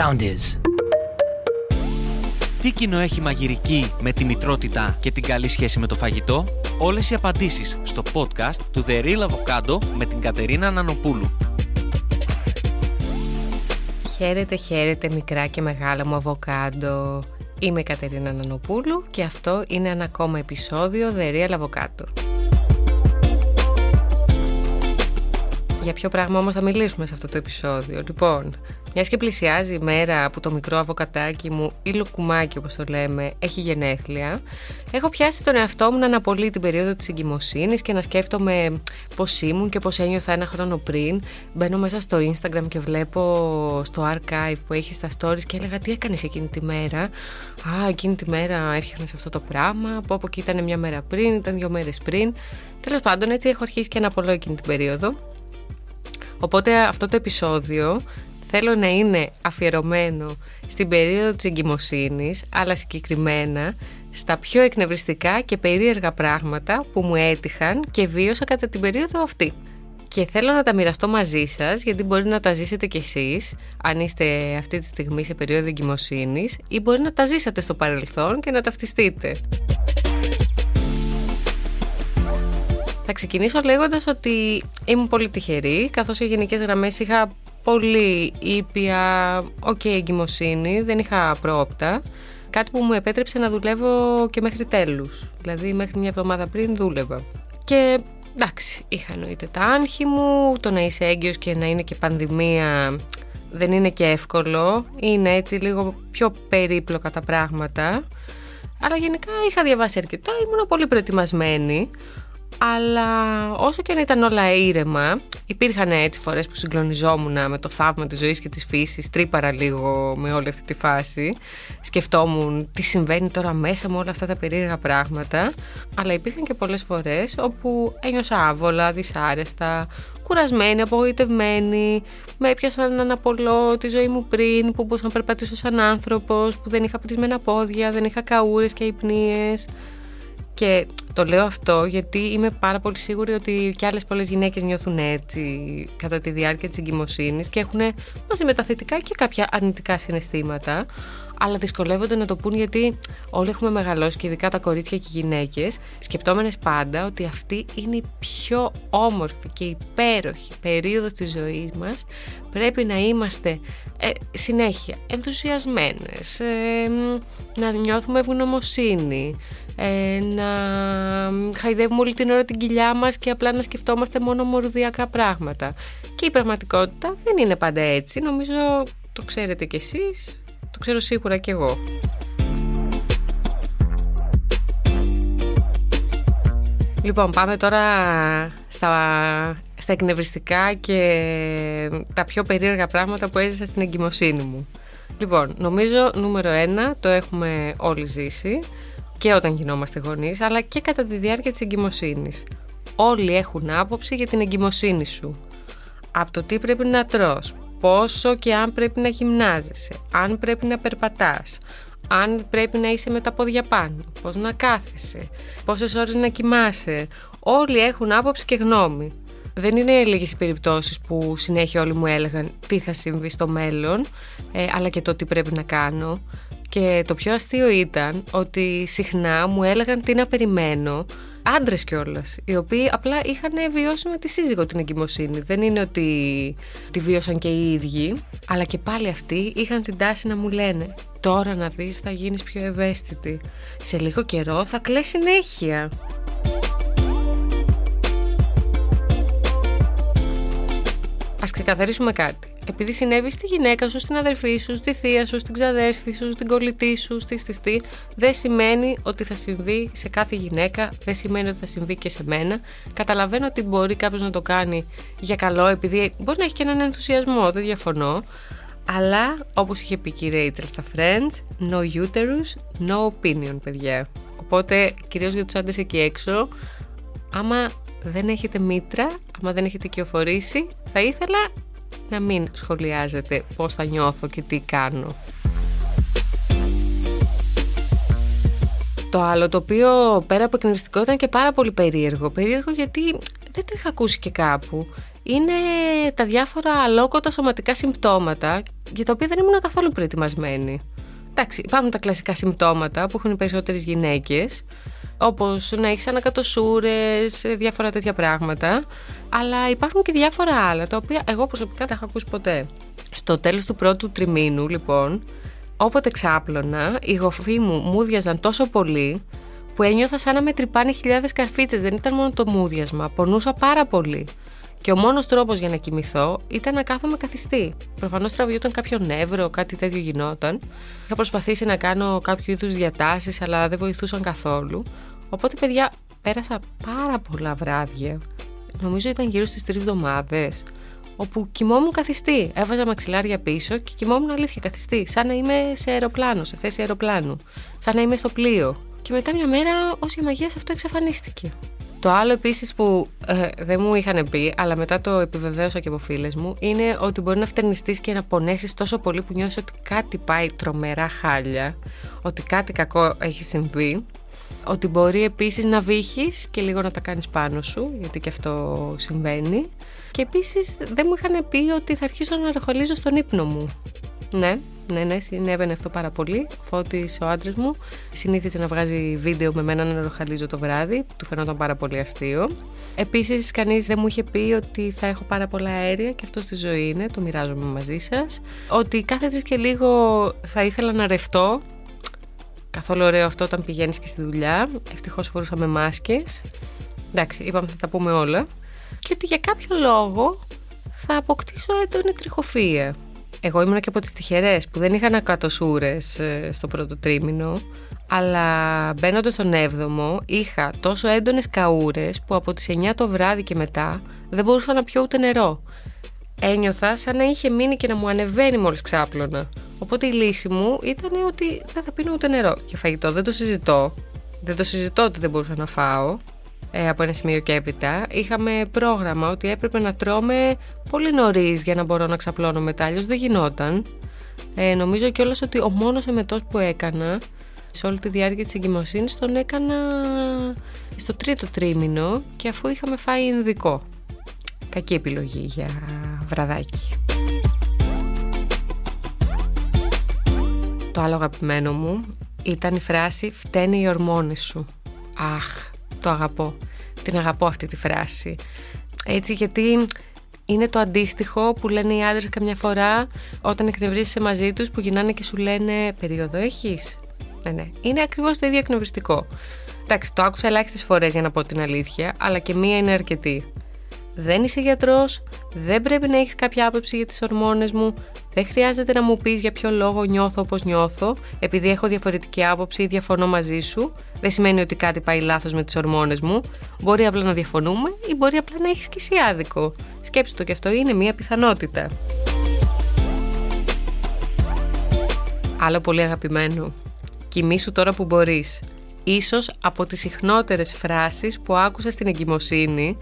sound is. Τι κοινό έχει μαγειρική με τη μητρότητα και την καλή σχέση με το φαγητό; Όλες οι απαντήσεις στο podcast του The Real Avocado με την Κατερίνα Νανοπούλου. Χαίρετε, χαίρετε μικρά και μεγάλα μου αβοκάντο. Είμαι η Κατερίνα Νανοπούλου και αυτό είναι ένα ακόμα επεισόδιο The Real Avocado. Για ποιο πράγμα όμως θα μιλήσουμε σε αυτό το επεισόδιο; Λοιπόν, μιας και πλησιάζει η μέρα που το μικρό αβοκατάκι μου ή λουκουμάκι όπως το λέμε έχει γενέθλια, έχω πιάσει τον εαυτό μου να αναπολύει την περίοδο της εγκυμοσύνης και να σκέφτομαι πώς ήμουν και πώς ένιωθα ένα χρόνο πριν. Μπαίνω μέσα στο Instagram και βλέπω στο archive που έχει στα stories και έλεγα τι έκανες εκείνη τη μέρα; Α, εκείνη τη μέρα έφτιαχνε αυτό το πράγμα, από από εκεί ήταν μια μέρα πριν, ήταν δύο μέρες πριν. Τέλος πάντων, έτσι έχω αρχίσει και αναπολώ εκείνη την περίοδο. Οπότε αυτό το επεισόδιο θέλω να είναι αφιερωμένο στην περίοδο της εγκυμοσύνης, αλλά συγκεκριμένα στα πιο εκνευριστικά και περίεργα πράγματα που μου έτυχαν και βίωσα κατά την περίοδο αυτή. Και θέλω να τα μοιραστώ μαζί σας, γιατί μπορεί να τα ζήσετε κι εσείς, αν είστε αυτή τη στιγμή σε περίοδο εγκυμοσύνης, ή μπορεί να τα ζήσατε στο παρελθόν και να ταυτιστείτε. Θα ξεκινήσω λέγοντας ότι ήμουν πολύ τυχερή, καθώς σε γενικές γραμμές είχα πολύ ήπια, OK, okay, εγκυμοσύνη, δεν είχα απρόοπτα. Κάτι που μου επέτρεψε να δουλεύω και μέχρι τέλους. Δηλαδή μέχρι μια εβδομάδα πριν δούλευα. Και εντάξει, είχα εννοείται τα άγχη μου, το να είσαι έγκυος και να είναι και πανδημία δεν είναι και εύκολο. Είναι έτσι λίγο πιο περίπλοκα τα πράγματα. Αλλά γενικά είχα διαβάσει αρκετά, ήμουν πολύ προετοιμασμένη. Αλλά όσο και αν ήταν όλα ήρεμα, υπήρχαν έτσι φορές που συγκλονιζόμουν με το θαύμα της ζωής και της φύσης, τρύπαρα λίγο με όλη αυτή τη φάση. Σκεφτόμουν τι συμβαίνει τώρα μέσα με όλα αυτά τα περίεργα πράγματα. Αλλά υπήρχαν και πολλές φορές όπου ένιωσα άβολα, δυσάρεστα, κουρασμένη, απογοητευμένη, με έπιασαν να αναπολώ τη ζωή μου πριν, που μπορούσα να περπατήσω σαν άνθρωπος, που δεν είχα πρισμένα πόδια, δεν είχα καούρες και υπνίες. Και το λέω αυτό γιατί είμαι πάρα πολύ σίγουρη ότι και άλλες πολλές γυναίκες νιώθουν έτσι κατά τη διάρκεια της εγκυμοσύνης και έχουν μαζί με τα θετικά και κάποια αρνητικά συναισθήματα αλλά δυσκολεύονται να το πούν γιατί όλοι έχουμε μεγαλώσει και ειδικά τα κορίτσια και οι γυναίκες σκεπτόμενες πάντα ότι αυτή είναι η πιο όμορφη και υπέροχη περίοδος της ζωής μας πρέπει να είμαστε ε, συνέχεια ενθουσιασμένες ε, να νιώθουμε ευγνωμοσύνη ε, να χαϊδεύουμε όλη την ώρα την κοιλιά μας και απλά να σκεφτόμαστε μόνο μορουδιακά πράγματα. Και η πραγματικότητα δεν είναι πάντα έτσι. Νομίζω το ξέρετε κι εσείς, το ξέρω σίγουρα κι εγώ. Λοιπόν, πάμε τώρα στα, στα εκνευριστικά και τα πιο περίεργα πράγματα που έζησα στην εγκυμοσύνη μου. Λοιπόν, νομίζω νούμερο ένα, το έχουμε όλοι ζήσει, και όταν γινόμαστε γονείς, αλλά και κατά τη διάρκεια της εγκυμοσύνης. Όλοι έχουν άποψη για την εγκυμοσύνη σου. Από το τι πρέπει να τρως, πόσο και αν πρέπει να γυμνάζεσαι, αν πρέπει να περπατάς, αν πρέπει να είσαι με τα πόδια πάνω, πώς να κάθεσαι, πόσες ώρες να κοιμάσαι. Όλοι έχουν άποψη και γνώμη. Δεν είναι λίγες οι περιπτώσεις που συνέχεια όλοι μου έλεγαν τι θα συμβεί στο μέλλον, ε, αλλά και το τι πρέπει να κάνω. Και το πιο αστείο ήταν ότι συχνά μου έλεγαν τι να περιμένω άντρες κιόλας, οι οποίοι απλά είχαν βιώσει με τη σύζυγο την εγκυμοσύνη. Δεν είναι ότι τη βίωσαν και οι ίδιοι, αλλά και πάλι αυτοί είχαν την τάση να μου λένε Τώρα να δεις θα γίνεις πιο ευαίσθητη. Σε λίγο καιρό θα κλαις συνέχεια. Ας ξεκαθαρίσουμε κάτι επειδή συνέβη στη γυναίκα σου, στην αδερφή σου, στη θεία σου, στην ξαδέρφη σου, στην κολλητή σου, στη στιστή, δεν σημαίνει ότι θα συμβεί σε κάθε γυναίκα, δεν σημαίνει ότι θα συμβεί και σε μένα. Καταλαβαίνω ότι μπορεί κάποιος να το κάνει για καλό, επειδή μπορεί να έχει και έναν ενθουσιασμό, δεν διαφωνώ. Αλλά όπως είχε πει και η Ρέιτσελ στα Friends, no uterus, no opinion, παιδιά. Οπότε, κυρίως για τους άντρες εκεί έξω, άμα δεν έχετε μήτρα, άμα δεν έχετε κυοφορήσει, θα ήθελα να μην σχολιάζετε πώς θα νιώθω και τι κάνω. Το άλλο το οποίο πέρα από εκνευριστικό ήταν και πάρα πολύ περίεργο. Περίεργο γιατί δεν το είχα ακούσει και κάπου. είναι τα διάφορα αλόκοτα σωματικά συμπτώματα για τα οποία δεν ήμουν καθόλου προετοιμασμένη. Εντάξει, υπάρχουν τα κλασικά συμπτώματα που έχουν οι περισσότερες γυναίκες, όπως να έχεις ανακατοσούρες, διάφορα τέτοια πράγματα. Αλλά υπάρχουν και διάφορα άλλα, τα οποία εγώ προσωπικά δεν έχω ακούσει ποτέ. Στο τέλος του πρώτου τριμήνου, λοιπόν, όποτε ξάπλωνα, οι γοφοί μου μούδιαζαν τόσο πολύ που ένιωθα σαν να με τρυπάνε χιλιάδες καρφίτσες. Δεν ήταν μόνο το μούδιασμα, πονούσα πάρα πολύ. Και ο μόνος τρόπος για να κοιμηθώ ήταν να κάθομαι καθιστή. Προφανώς τραβιόταν κάποιο νεύρο, κάτι τέτοιο γινόταν. Είχα προσπαθήσει να κάνω κάποιο είδους διατάσεις, αλλά δεν βοηθούσαν καθόλου. Οπότε, παιδιά, πέρασα πάρα πολλά βράδια. Νομίζω ήταν γύρω στις τρεις εβδομάδες. Όπου κοιμόμουν καθιστή. Έβαζα μαξιλάρια πίσω και κοιμόμουν αλήθεια καθιστή. Σαν να είμαι σε αεροπλάνο, σε θέση αεροπλάνου. Σαν να είμαι στο πλοίο. Και μετά μια μέρα, ω η μαγείας, αυτό εξαφανίστηκε. Το άλλο επίσης που ε, δεν μου είχαν πει, αλλά μετά το επιβεβαίωσα και από φίλες μου, είναι ότι μπορεί να φτερνιστείς και να πονέσεις τόσο πολύ που νιώσεις ότι κάτι πάει τρομερά χάλια, ότι κάτι κακό έχει συμβεί. Ότι μπορεί επίσης να βύχεις και λίγο να τα κάνεις πάνω σου, γιατί και αυτό συμβαίνει. Και επίσης δεν μου είχαν πει ότι θα αρχίσω να ρεχολίζω στον ύπνο μου. Ναι, ναι, ναι, συνέβαινε αυτό πάρα πολύ. Φώτη, ο άντρας μου, συνήθιζε να βγάζει βίντεο με μένα να ροχαλίζω το βράδυ. Του φαινόταν πάρα πολύ αστείο. Επίσης, κανείς δεν μου είχε πει ότι θα έχω πάρα πολλά αέρια και αυτό στη ζωή είναι. Το μοιράζομαι μαζί σας. Ότι κάθε τρεις και λίγο θα ήθελα να ρευτώ. Καθόλου ωραίο αυτό όταν πηγαίνεις και στη δουλειά. Ευτυχώς φορούσαμε μάσκες. Εντάξει, είπαμε θα τα πούμε όλα. Και ότι για κάποιο λόγο θα αποκτήσω έντονη τριχοφία. Εγώ ήμουν και από τις τυχερές που δεν είχαν ακατοσούρες ε, στο πρώτο τρίμηνο αλλά μπαίνοντας στον 7ο είχα τόσο έντονες καούρες που από τις 9 το βράδυ και μετά δεν μπορούσα να πιω ούτε νερό. Ένιωθα σαν να είχε μείνει και να μου ανεβαίνει μόλις ξάπλωνα. Οπότε η λύση μου ήταν ότι δεν θα πίνω ούτε νερό. Και φαγητό δεν το συζητώ. Δεν το συζητώ ότι δεν μπορούσα να φάω ε, από ένα σημείο και έπειτα, είχαμε πρόγραμμα ότι έπρεπε να τρώμε πολύ νωρίς για να μπορώ να ξαπλώνω μετά. Αλλιώ δεν γινόταν. Ε, νομίζω κιόλας ότι ο μόνος εμετός που έκανα σε όλη τη διάρκεια της εγκυμοσύνης τον έκανα στο τρίτο τρίμηνο και αφού είχαμε φάει ειδικό. Κακή επιλογή για βραδάκι. Το άλλο αγαπημένο μου ήταν η φράση «Φταίνε οι ορμόνες σου». Αχ, το αγαπώ. Την αγαπώ αυτή τη φράση. Έτσι γιατί είναι το αντίστοιχο που λένε οι άντρες καμιά φορά όταν εκνευρίζεσαι μαζί τους που γυρνάνε και σου λένε περίοδο έχεις; Ναι, ναι. Είναι ακριβώς το ίδιο εκνευριστικό. Εντάξει, το άκουσα ελάχιστες φορές για να πω την αλήθεια, αλλά και μία είναι αρκετή δεν είσαι γιατρός, δεν πρέπει να έχεις κάποια άποψη για τις ορμόνες μου, δεν χρειάζεται να μου πεις για ποιο λόγο νιώθω όπως νιώθω, επειδή έχω διαφορετική άποψη ή διαφωνώ μαζί σου, δεν σημαίνει ότι κάτι πάει λάθος με τις ορμόνες μου, μπορεί απλά να διαφωνούμε ή μπορεί απλά να έχεις και εσύ άδικο. Σκέψου το και αυτό είναι μια πιθανότητα. Άλλο πολύ αγαπημένο. Κοιμήσου τώρα που μπορείς. Ίσως από τις συχνότερες φράσεις που άκουσα στην εγκυμοσύνη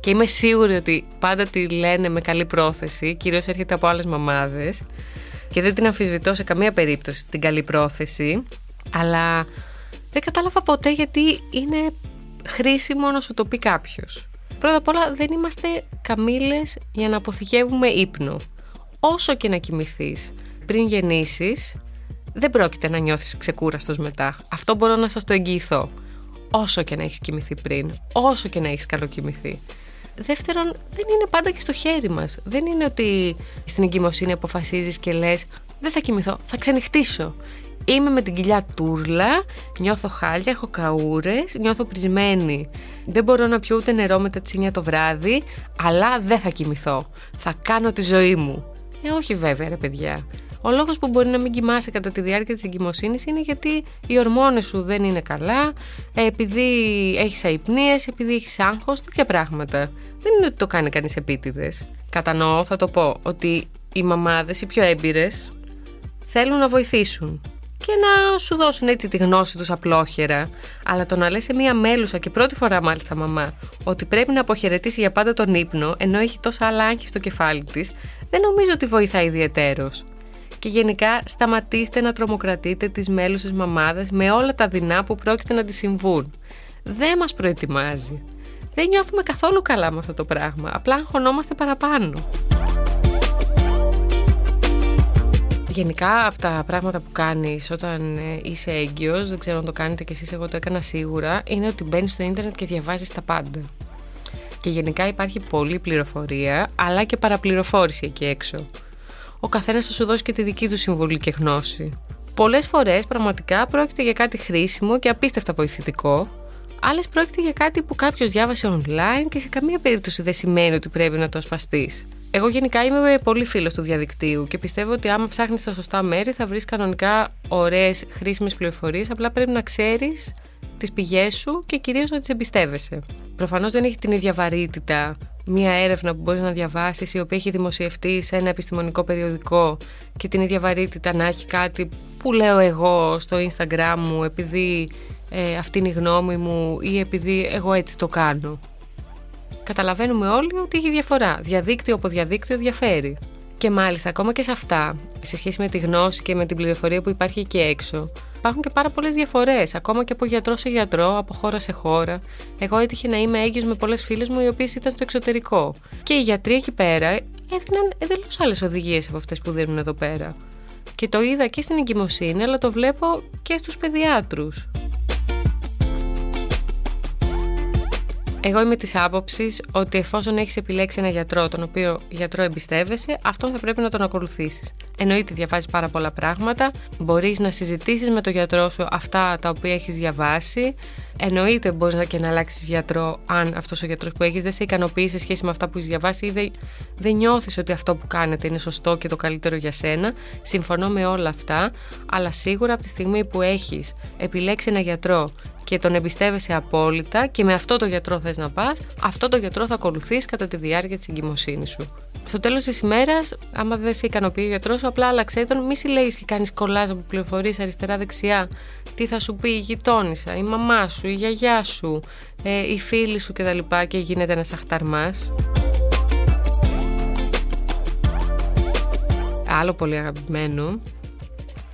και είμαι σίγουρη ότι πάντα τη λένε με καλή πρόθεση, κυρίως έρχεται από άλλες μαμάδες και δεν την αμφισβητώ σε καμία περίπτωση την καλή πρόθεση, αλλά δεν κατάλαβα ποτέ γιατί είναι χρήσιμο να σου το πει κάποιος. Πρώτα απ' όλα δεν είμαστε καμήλες για να αποθηκεύουμε ύπνο. Όσο και να κοιμηθείς πριν γεννήσεις, δεν πρόκειται να νιώθεις ξεκούραστος μετά. Αυτό μπορώ να σας το εγγυηθώ. Όσο και να έχεις κοιμηθεί πριν, όσο και να έχεις καλοκοιμηθεί. Δεύτερον, δεν είναι πάντα και στο χέρι μας. Δεν είναι ότι στην εγκυμοσύνη αποφασίζεις και λες: Δεν θα κοιμηθώ, θα ξενυχτήσω. Είμαι με την κοιλιά τούρλα, νιώθω χάλια, έχω καούρες, νιώθω πρισμένη. Δεν μπορώ να πιω ούτε νερό μετά τι 9 το βράδυ, αλλά δεν θα κοιμηθώ. Θα κάνω τη ζωή μου. Ε, όχι βέβαια, ρε παιδιά. Ο λόγος που μπορεί να μην κοιμάσαι κατά τη διάρκεια της εγκυμοσύνης είναι γιατί οι ορμόνες σου δεν είναι καλά, ε, επειδή έχεις αϊπνίες, επειδή έχεις άγχος, τέτοια πράγματα. Δεν είναι ότι το κάνει κανείς επίτηδες. Κατανοώ, θα το πω, ότι οι μαμάδες, οι πιο έμπειρες, θέλουν να βοηθήσουν και να σου δώσουν έτσι τη γνώση τους απλόχερα. Αλλά το να λες σε μία μέλουσα και πρώτη φορά μάλιστα μαμά ότι πρέπει να αποχαιρετήσει για πάντα τον ύπνο ενώ έχει τόσα άλλα άγχη στο κεφάλι της, δεν νομίζω ότι βοηθάει ιδιαιτέρως. Και γενικά σταματήστε να τρομοκρατείτε τις μέλουσες μαμάδες με όλα τα δεινά που πρόκειται να τις συμβούν. Δεν μας προετοιμάζει. δεν νιώθουμε καθόλου καλά με αυτό το πράγμα. Απλά αγχωνόμαστε παραπάνω. Γενικά από τα πράγματα που κάνεις όταν ε, είσαι έγκυος, δεν ξέρω αν το κάνετε κι εσείς, εγώ το έκανα σίγουρα, είναι ότι μπαίνεις στο ίντερνετ και διαβάζεις τα πάντα. Και γενικά υπάρχει πολλή πληροφορία, αλλά και παραπληροφόρηση εκεί έξω. Ο καθένας θα σου δώσει και τη δική του συμβολή και γνώση. Πολλές φορές πραγματικά πρόκειται για κάτι χρήσιμο και απίστευτα βοηθητικό, Άλλες πρόκειται για κάτι που κάποιος διάβασε online και σε καμία περίπτωση δεν σημαίνει ότι πρέπει να το ασπαστεί. Εγώ γενικά είμαι πολύ φίλος του διαδικτύου και πιστεύω ότι άμα ψάχνεις τα σωστά μέρη θα βρεις κανονικά ωραίες, χρήσιμες πληροφορίες. Απλά πρέπει να ξέρεις τις πηγές σου και κυρίως να τις εμπιστεύεσαι. Προφανώς δεν έχει την ίδια βαρύτητα μία έρευνα που μπορείς να διαβάσεις η οποία έχει δημοσιευτεί σε ένα επιστημονικό περιοδικό και την ίδια βαρύτητα να έχει κάτι που λέω εγώ στο Instagram μου επειδή ε, αυτή είναι η γνώμη μου ή επειδή εγώ έτσι το κάνω. Καταλαβαίνουμε όλοι ότι έχει διαφορά. Διαδίκτυο από διαδίκτυο διαφέρει. Και μάλιστα ακόμα και σε αυτά, σε σχέση με τη γνώση και με την πληροφορία που υπάρχει εκεί έξω, υπάρχουν και πάρα πολλές διαφορές, ακόμα και από γιατρό σε γιατρό, από χώρα σε χώρα. Εγώ έτυχε να είμαι έγκυος με πολλές φίλες μου οι οποίες ήταν στο εξωτερικό. Και οι γιατροί εκεί πέρα έδιναν εντελώς άλλες οδηγίες από αυτές που δίνουν εδώ πέρα. Και το είδα και στην εγκυμοσύνη, αλλά το βλέπω και στους παιδιάτρους. Εγώ είμαι της άποψης ότι εφόσον έχεις επιλέξει ένα γιατρό, τον οποίο γιατρό εμπιστεύεσαι, αυτό θα πρέπει να τον ακολουθήσεις. Εννοείται διαβάζεις πάρα πολλά πράγματα. Μπορείς να συζητήσεις με τον γιατρό σου αυτά τα οποία έχεις διαβάσει. Εννοείται μπορείς και να αλλάξεις γιατρό, αν αυτός ο γιατρός που έχεις δεν σε ικανοποιεί σε σχέση με αυτά που έχεις διαβάσει ή δεν, δεν νιώθεις ότι αυτό που κάνετε είναι σωστό και το καλύτερο για σένα. Συμφωνώ με όλα αυτά. Αλλά σίγουρα από τη στιγμή που έχεις επιλέξει ένα γιατρό και τον εμπιστεύεσαι απόλυτα και με αυτό το γιατρό θες να πας, αυτό το γιατρό θα ακολουθείς κατά τη διάρκεια της εγκυμοσύνης σου. Στο τέλος της ημέρας, άμα δεν σε ικανοποιεί ο γιατρός σου, απλά άλλαξε τον, μη συλλέγεις και κάνεις κολλάζ από πληροφορίες αριστερά-δεξιά, τι θα σου πει η γειτόνισσα, η μαμά σου, η γιαγιά σου, ε, η φίλη σου κτλ. Και, και γίνεται ένας αχταρμάς. Άλλο πολύ αγαπημένο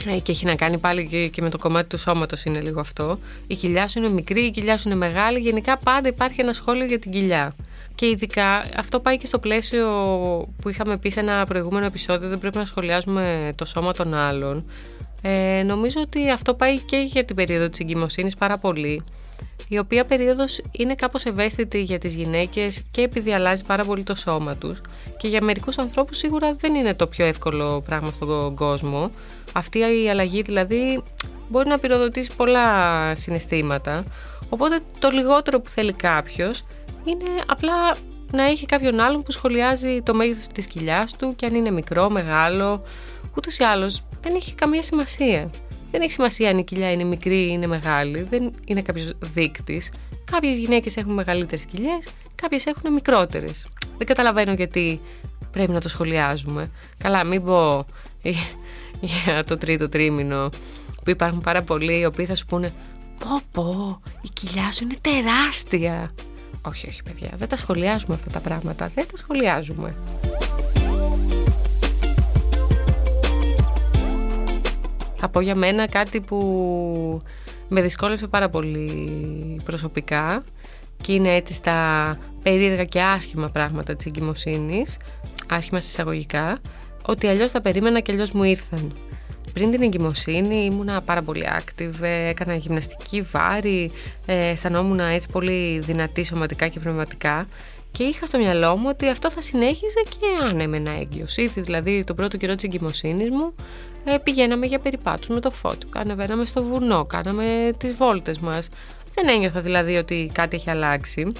ε, και έχει να κάνει πάλι και, με το κομμάτι του σώματος είναι λίγο αυτό. Η κοιλιά σου είναι μικρή, η κοιλιά σου είναι μεγάλη. Γενικά πάντα υπάρχει ένα σχόλιο για την κοιλιά. Και ειδικά αυτό πάει και στο πλαίσιο που είχαμε πει σε ένα προηγούμενο επεισόδιο, δεν πρέπει να σχολιάζουμε το σώμα των άλλων. Ε, νομίζω ότι αυτό πάει και για την περίοδο της εγκυμοσύνης πάρα πολύ η οποία περίοδος είναι κάπως ευαίσθητη για τις γυναίκες και επειδή αλλάζει πάρα πολύ το σώμα τους και για μερικούς ανθρώπους σίγουρα δεν είναι το πιο εύκολο πράγμα στον κόσμο. Αυτή η αλλαγή δηλαδή μπορεί να πυροδοτήσει πολλά συναισθήματα οπότε το λιγότερο που θέλει κάποιος είναι απλά να έχει κάποιον άλλον που σχολιάζει το μέγεθος της κοιλιάς του και αν είναι μικρό, μεγάλο, ούτως ή άλλως δεν έχει καμία σημασία. Δεν έχει σημασία αν η κοιλιά είναι μικρή ή είναι μεγάλη, δεν είναι κάποιος δείκτης. Κάποιες γυναίκες έχουν μεγαλύτερες κοιλιές, κάποιες έχουν μικρότερες. Δεν καταλαβαίνω γιατί πρέπει να το σχολιάζουμε. Καλά, μην πω για το τρίτο τρίμηνο που υπάρχουν πάρα πολλοί οι οποίοι θα σου πούνε Πω πω, η κοιλιά σου είναι τεράστια. Όχι, όχι παιδιά, δεν τα σχολιάζουμε αυτά τα πράγματα, δεν τα σχολιάζουμε. Θα πω για μένα κάτι που με δυσκόλεψε πάρα πολύ προσωπικά και είναι έτσι στα περίεργα και άσχημα πράγματα της εγκυμοσύνης, άσχημα συσταγωγικά, ότι αλλιώς τα περίμενα και αλλιώς μου ήρθαν. Πριν την εγκυμοσύνη ήμουνα πάρα πολύ active, έκανα γυμναστική βάρη, ε, αισθανόμουν έτσι πολύ δυνατή σωματικά και πνευματικά και είχα στο μυαλό μου ότι αυτό θα συνέχιζε και αν έμενα έγκυος. Ήδη δηλαδή τον πρώτο καιρό της εγκυμοσύνης μου ε, πηγαίναμε για περιπάτους με το φώτι, ανεβαίναμε στο βουνό, κάναμε τις βόλτες μας. Δεν ένιωθα δηλαδή ότι κάτι έχει αλλάξει.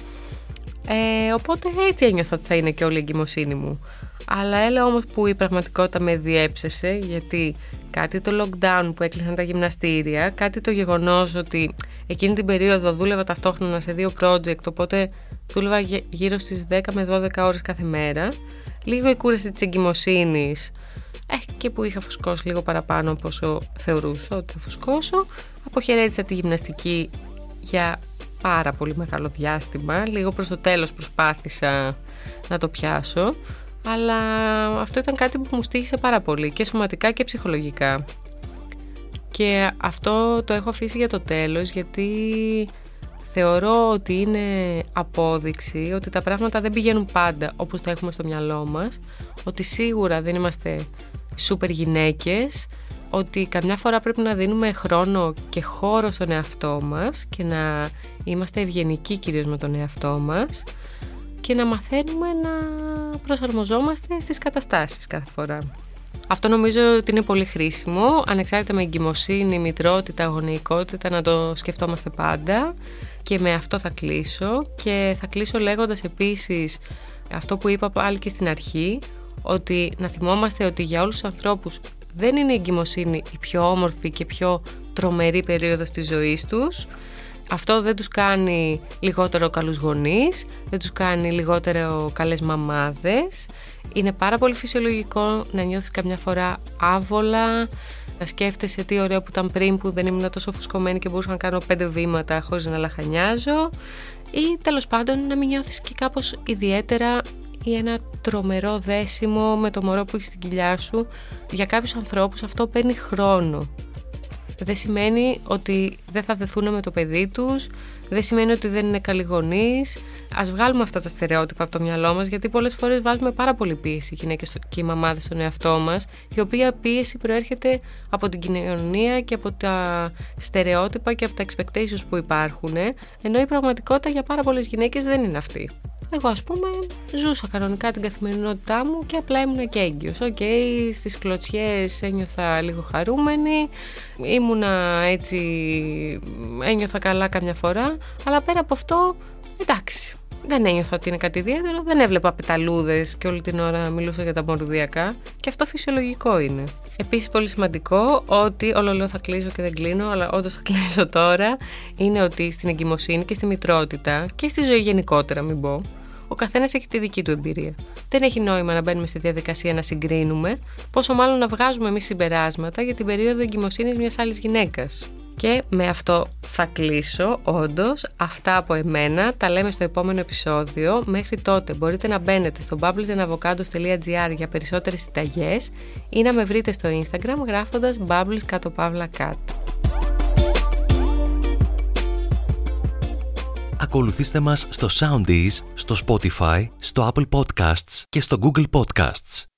Ε, οπότε έτσι ένιωθα ότι θα είναι και όλη η εγκυμοσύνη μου. Αλλά έλα όμως που η πραγματικότητα με διέψευσε γιατί κάτι το lockdown που έκλεισαν τα γυμναστήρια, κάτι το γεγονός ότι εκείνη την περίοδο δούλευα ταυτόχρονα σε δύο project οπότε δούλευα γύρω στις 10 με 12 ώρες κάθε μέρα. Λίγο η κούραση της εγκυμοσύνης ε, και που είχα φουσκώσει λίγο παραπάνω από όσο θεωρούσα ότι θα φουσκώσω αποχαιρέτησα τη γυμναστική για πάρα πολύ μεγάλο διάστημα. Λίγο προς το τέλος προσπάθησα να το πιάσω αλλά αυτό ήταν κάτι που μου στήχησε πάρα πολύ και σωματικά και ψυχολογικά. Και αυτό το έχω αφήσει για το τέλος γιατί θεωρώ ότι είναι απόδειξη ότι τα πράγματα δεν πηγαίνουν πάντα όπως τα έχουμε στο μυαλό μας, ότι σίγουρα δεν είμαστε σούπερ γυναίκες, ότι καμιά φορά πρέπει να δίνουμε χρόνο και χώρο στον εαυτό μας και να είμαστε ευγενικοί κυρίως με τον εαυτό μας και να μαθαίνουμε να προσαρμοζόμαστε στις καταστάσεις κάθε φορά. Αυτό νομίζω ότι είναι πολύ χρήσιμο, ανεξάρτητα με εγκυμοσύνη, μητρότητα, αγωνικότητα, να το σκεφτόμαστε πάντα και με αυτό θα κλείσω και θα κλείσω λέγοντας επίσης αυτό που είπα πάλι και στην αρχή ότι να θυμόμαστε ότι για όλους τους ανθρώπους δεν είναι η εγκυμοσύνη η πιο όμορφη και πιο τρομερή περίοδος της ζωής τους αυτό δεν τους κάνει λιγότερο καλούς γονείς, δεν τους κάνει λιγότερο καλές μαμάδες. Είναι πάρα πολύ φυσιολογικό να νιώθεις καμιά φορά άβολα, να σκέφτεσαι τι ωραίο που ήταν πριν που δεν ήμουν τόσο φουσκωμένη και μπορούσα να κάνω πέντε βήματα χωρίς να λαχανιάζω ή τέλος πάντων να μην νιώθεις και κάπως ιδιαίτερα ή ένα τρομερό δέσιμο με το μωρό που έχεις στην κοιλιά σου. Για κάποιους ανθρώπους αυτό παίρνει χρόνο δεν σημαίνει ότι δεν θα δεθούν με το παιδί τους, δεν σημαίνει ότι δεν είναι καλοί γονείς. Α βγάλουμε αυτά τα στερεότυπα από το μυαλό μας, γιατί πολλές φορές βάζουμε πάρα πολύ πίεση οι γυναίκες και οι μαμάδες στον εαυτό μας, η οποία πίεση προέρχεται από την κοινωνία και από τα στερεότυπα και από τα expectations που υπάρχουν, ενώ η πραγματικότητα για πάρα πολλές γυναίκες δεν είναι αυτή. Εγώ ας πούμε ζούσα κανονικά την καθημερινότητά μου και απλά ήμουν και έγκυος. OK, okay, στις κλωτσιές ένιωθα λίγο χαρούμενη, ήμουνα έτσι, ένιωθα καλά καμιά φορά, αλλά πέρα από αυτό, εντάξει, δεν ένιωθα ότι είναι κάτι ιδιαίτερο, δεν έβλεπα πεταλούδες και όλη την ώρα μιλούσα για τα μωρουδιακά και αυτό φυσιολογικό είναι. Επίσης, πολύ σημαντικό ότι, όλο λέω θα κλείσω και δεν κλείνω, αλλά όντως θα κλείσω τώρα, είναι ότι στην εγκυμοσύνη και στη μητρότητα και στη ζωή γενικότερα, μην πω, ο καθένας έχει τη δική του εμπειρία. Δεν έχει νόημα να μπαίνουμε στη διαδικασία να συγκρίνουμε, πόσο μάλλον να βγάζουμε εμείς συμπεράσματα για την περίοδο εγκυμοσύνης μιας άλλης γυναίκας. Και με αυτό θα κλείσω, όντως. Αυτά από εμένα. Τα λέμε στο επόμενο επεισόδιο. Μέχρι τότε μπορείτε να μπαίνετε στο bubblesandavocados.gr για περισσότερες συνταγές ή να με βρείτε στο Instagram γράφοντας bubbles κάτω παύλα Ακολουθήστε μας στο Soundees, στο Spotify, στο Apple Podcasts και στο Google Podcasts.